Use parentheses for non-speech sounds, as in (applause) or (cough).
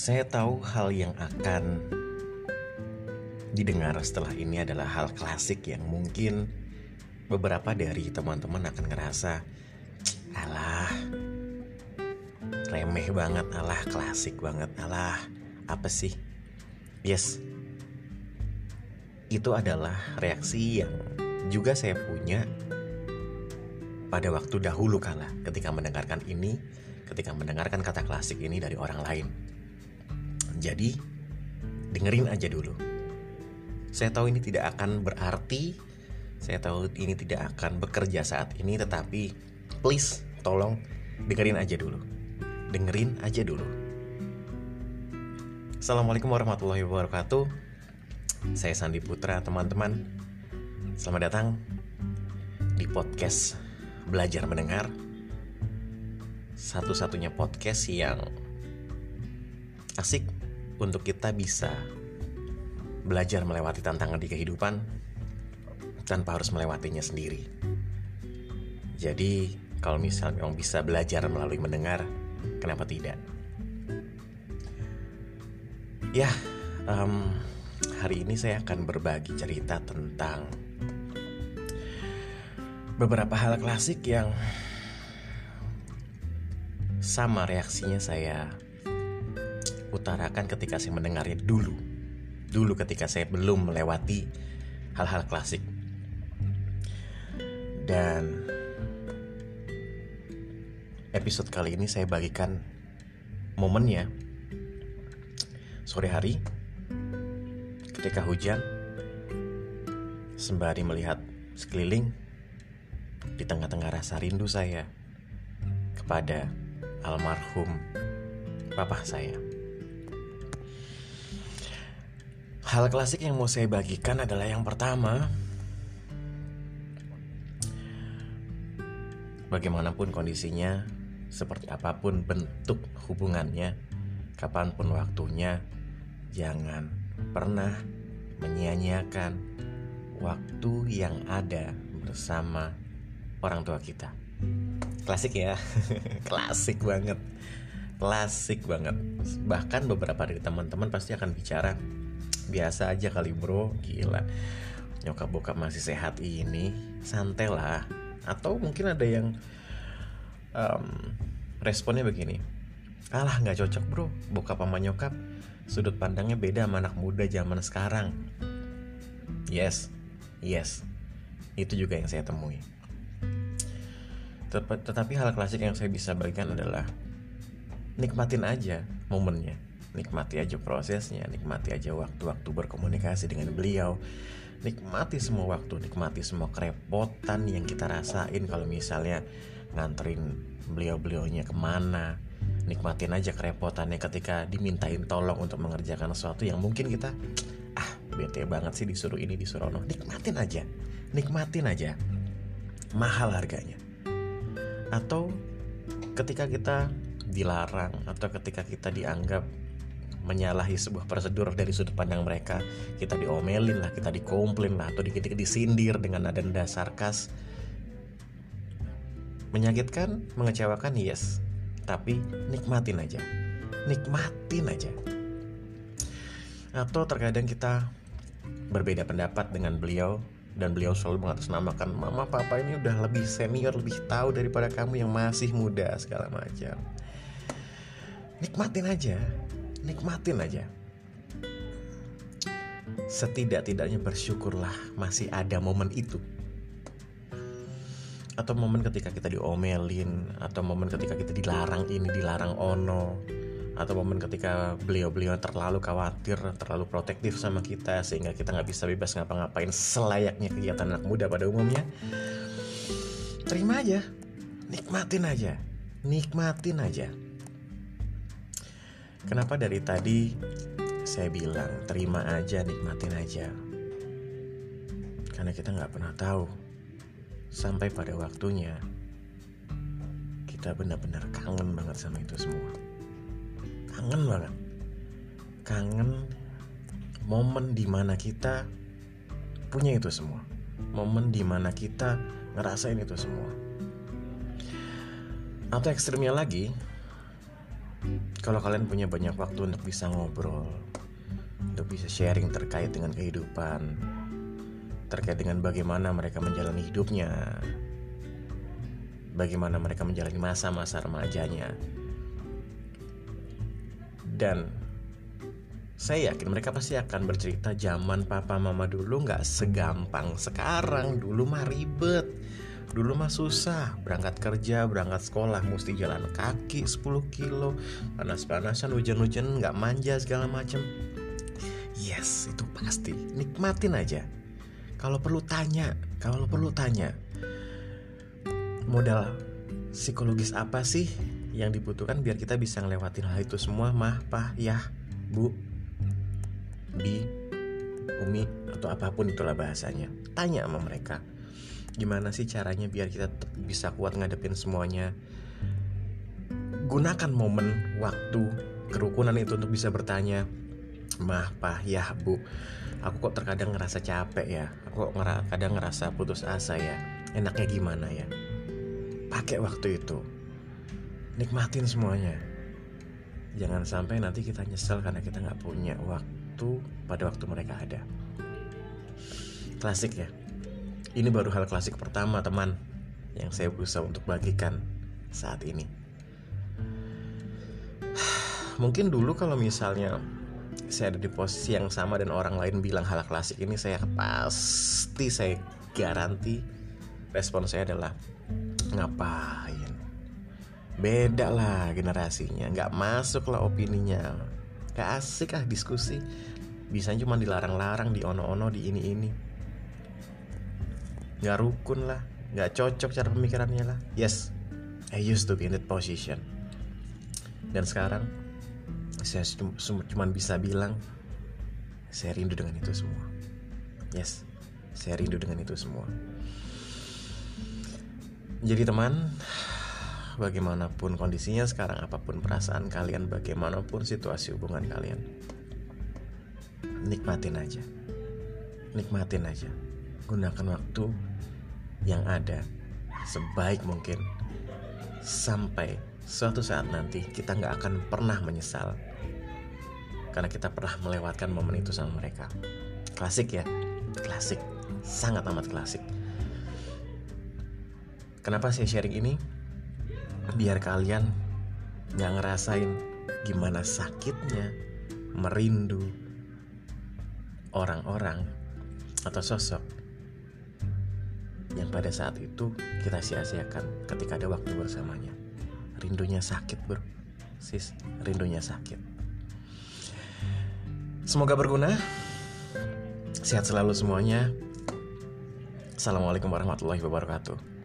Saya tahu hal yang akan didengar setelah ini adalah hal klasik yang mungkin beberapa dari teman-teman akan ngerasa alah remeh banget alah klasik banget alah apa sih? Yes. Itu adalah reaksi yang juga saya punya pada waktu dahulu kala ketika mendengarkan ini ketika mendengarkan kata klasik ini dari orang lain jadi dengerin aja dulu. Saya tahu ini tidak akan berarti saya tahu ini tidak akan bekerja saat ini tetapi please tolong dengerin aja dulu. Dengerin aja dulu. Assalamualaikum warahmatullahi wabarakatuh. Saya Sandi Putra teman-teman. Selamat datang di podcast Belajar Mendengar. Satu-satunya podcast yang asik untuk kita bisa belajar melewati tantangan di kehidupan tanpa harus melewatinya sendiri. Jadi, kalau misalnya memang bisa belajar melalui mendengar, kenapa tidak? Ya, um, hari ini saya akan berbagi cerita tentang beberapa hal klasik yang sama reaksinya saya utarakan ketika saya mendengarnya dulu. Dulu ketika saya belum melewati hal-hal klasik. Dan episode kali ini saya bagikan momennya sore hari ketika hujan sembari melihat sekeliling di tengah-tengah rasa rindu saya kepada almarhum papa saya. Hal klasik yang mau saya bagikan adalah yang pertama, bagaimanapun kondisinya, seperti apa pun bentuk hubungannya, kapan pun waktunya, jangan pernah menyia-nyiakan waktu yang ada bersama orang tua kita. Klasik ya, (laughs) klasik banget, klasik banget. Bahkan beberapa dari teman-teman pasti akan bicara biasa aja kali bro, gila. Nyokap bokap masih sehat ini, santai lah. Atau mungkin ada yang um, responnya begini, alah nggak cocok bro, bokap sama nyokap sudut pandangnya beda sama anak muda zaman sekarang. Yes, yes, itu juga yang saya temui. Tetapi hal klasik yang saya bisa bagikan adalah nikmatin aja momennya, nikmati aja prosesnya, nikmati aja waktu-waktu berkomunikasi dengan beliau, nikmati semua waktu, nikmati semua kerepotan yang kita rasain kalau misalnya nganterin beliau-beliaunya ke mana, nikmatin aja kerepotannya ketika dimintain tolong untuk mengerjakan sesuatu yang mungkin kita ah bete banget sih disuruh ini disuruh no nikmatin aja nikmatin aja. Mahal harganya. Atau ketika kita dilarang atau ketika kita dianggap menyalahi sebuah prosedur dari sudut pandang mereka. Kita diomelin lah kita dikomplain lah atau dikit disindir dengan nada-nada sarkas. Menyakitkan mengecewakan yes. Tapi nikmatin aja. Nikmatin aja. Atau terkadang kita berbeda pendapat dengan beliau dan beliau selalu mengatasnamakan mama papa ini udah lebih senior lebih tahu daripada kamu yang masih muda segala macam. Nikmatin aja nikmatin aja. Setidak-tidaknya bersyukurlah masih ada momen itu. Atau momen ketika kita diomelin atau momen ketika kita dilarang ini dilarang ono atau momen ketika beliau-beliau terlalu khawatir terlalu protektif sama kita sehingga kita nggak bisa bebas ngapa-ngapain selayaknya kegiatan anak muda pada umumnya terima aja. Nikmatin aja. Nikmatin aja kenapa dari tadi saya bilang terima aja nikmatin aja? Karena kita nggak pernah tahu sampai pada waktunya kita benar-benar kangen banget sama itu semua. Kangen banget. Kangen momen di mana kita punya itu semua. Momen di mana kita ngerasain itu semua. Atau ekstrimnya lagi kalau kalian punya banyak waktu untuk bisa ngobrol, untuk bisa sharing terkait dengan kehidupan, terkait dengan bagaimana mereka menjalani hidupnya, bagaimana mereka menjalani masa-masa remajanya, dan saya yakin mereka pasti akan bercerita zaman papa mama dulu nggak segampang sekarang dulu mah ribet Dulu mah susah, berangkat kerja, berangkat sekolah mesti jalan kaki 10 kilo, panas-panasan, hujan-hujan, nggak manja segala macem. Yes, itu pasti. Nikmatin aja. Kalau perlu tanya, kalau perlu tanya. Modal psikologis apa sih yang dibutuhkan biar kita bisa ngelewatin hal itu semua, mah, pah, ya, bu, bi, umi, atau apa pun itulah bahasanya. Tanya sama mereka gimana sih caranya biar kita bisa kuat ngadepin semuanya? Gunakan momen waktu kerukunan itu untuk bisa bertanya mah pah ya bu aku kok terkadang ngerasa capek ya? Aku kok kadang ngerasa putus asa ya? Enaknya gimana ya? Pakai waktu itu. Nikmatin semuanya. Jangan sampai nanti kita nyesel karena kita nggak punya waktu pada waktu mereka ada. Klasik ya ini baru hal klasik pertama teman yang saya berusaha untuk bagikan saat ini. (sighs) Mungkin dulu kalau misalnya saya ada di posisi yang sama dan orang lain bilang hal klasik ini saya pasti saya garanti respon saya adalah ngapain? Beda lah generasinya nggak masuk lah opininya. Gak asik ah diskusi. Bisa cuma dilarang-larang di ono-ono di ini-ini nggak rukun lah. Nggak cocok cara pemikirannya lah. Yes I used to be in that position. Dan sekarang saya cuma bisa bilang saya rindu dengan itu semua. Yes saya rindu dengan itu semua. Jadi teman bagaimanapun kondisinya sekarang apa pun perasaan kalian bagaimanapun situasi hubungan kalian nikmatin aja. Nikmatin aja gunakan waktu yang ada sebaik mungkin sampai suatu saat nanti kita nggak akan pernah menyesal karena kita pernah melewatkan momen itu sama mereka. Klasik ya klasik sangat amat klasik. Kenapa saya sharing ini? Biar kalian nggak ngerasain gimana sakitnya merindu orang-orang atau sosok yang pada saat itu kita sia-siakan ketika ada waktu bersamanya. Rindunya sakit bro, sis, rindunya sakit. Semoga berguna. Sehat selalu semuanya. Assalamualaikum warahmatullahi wabarakatuh.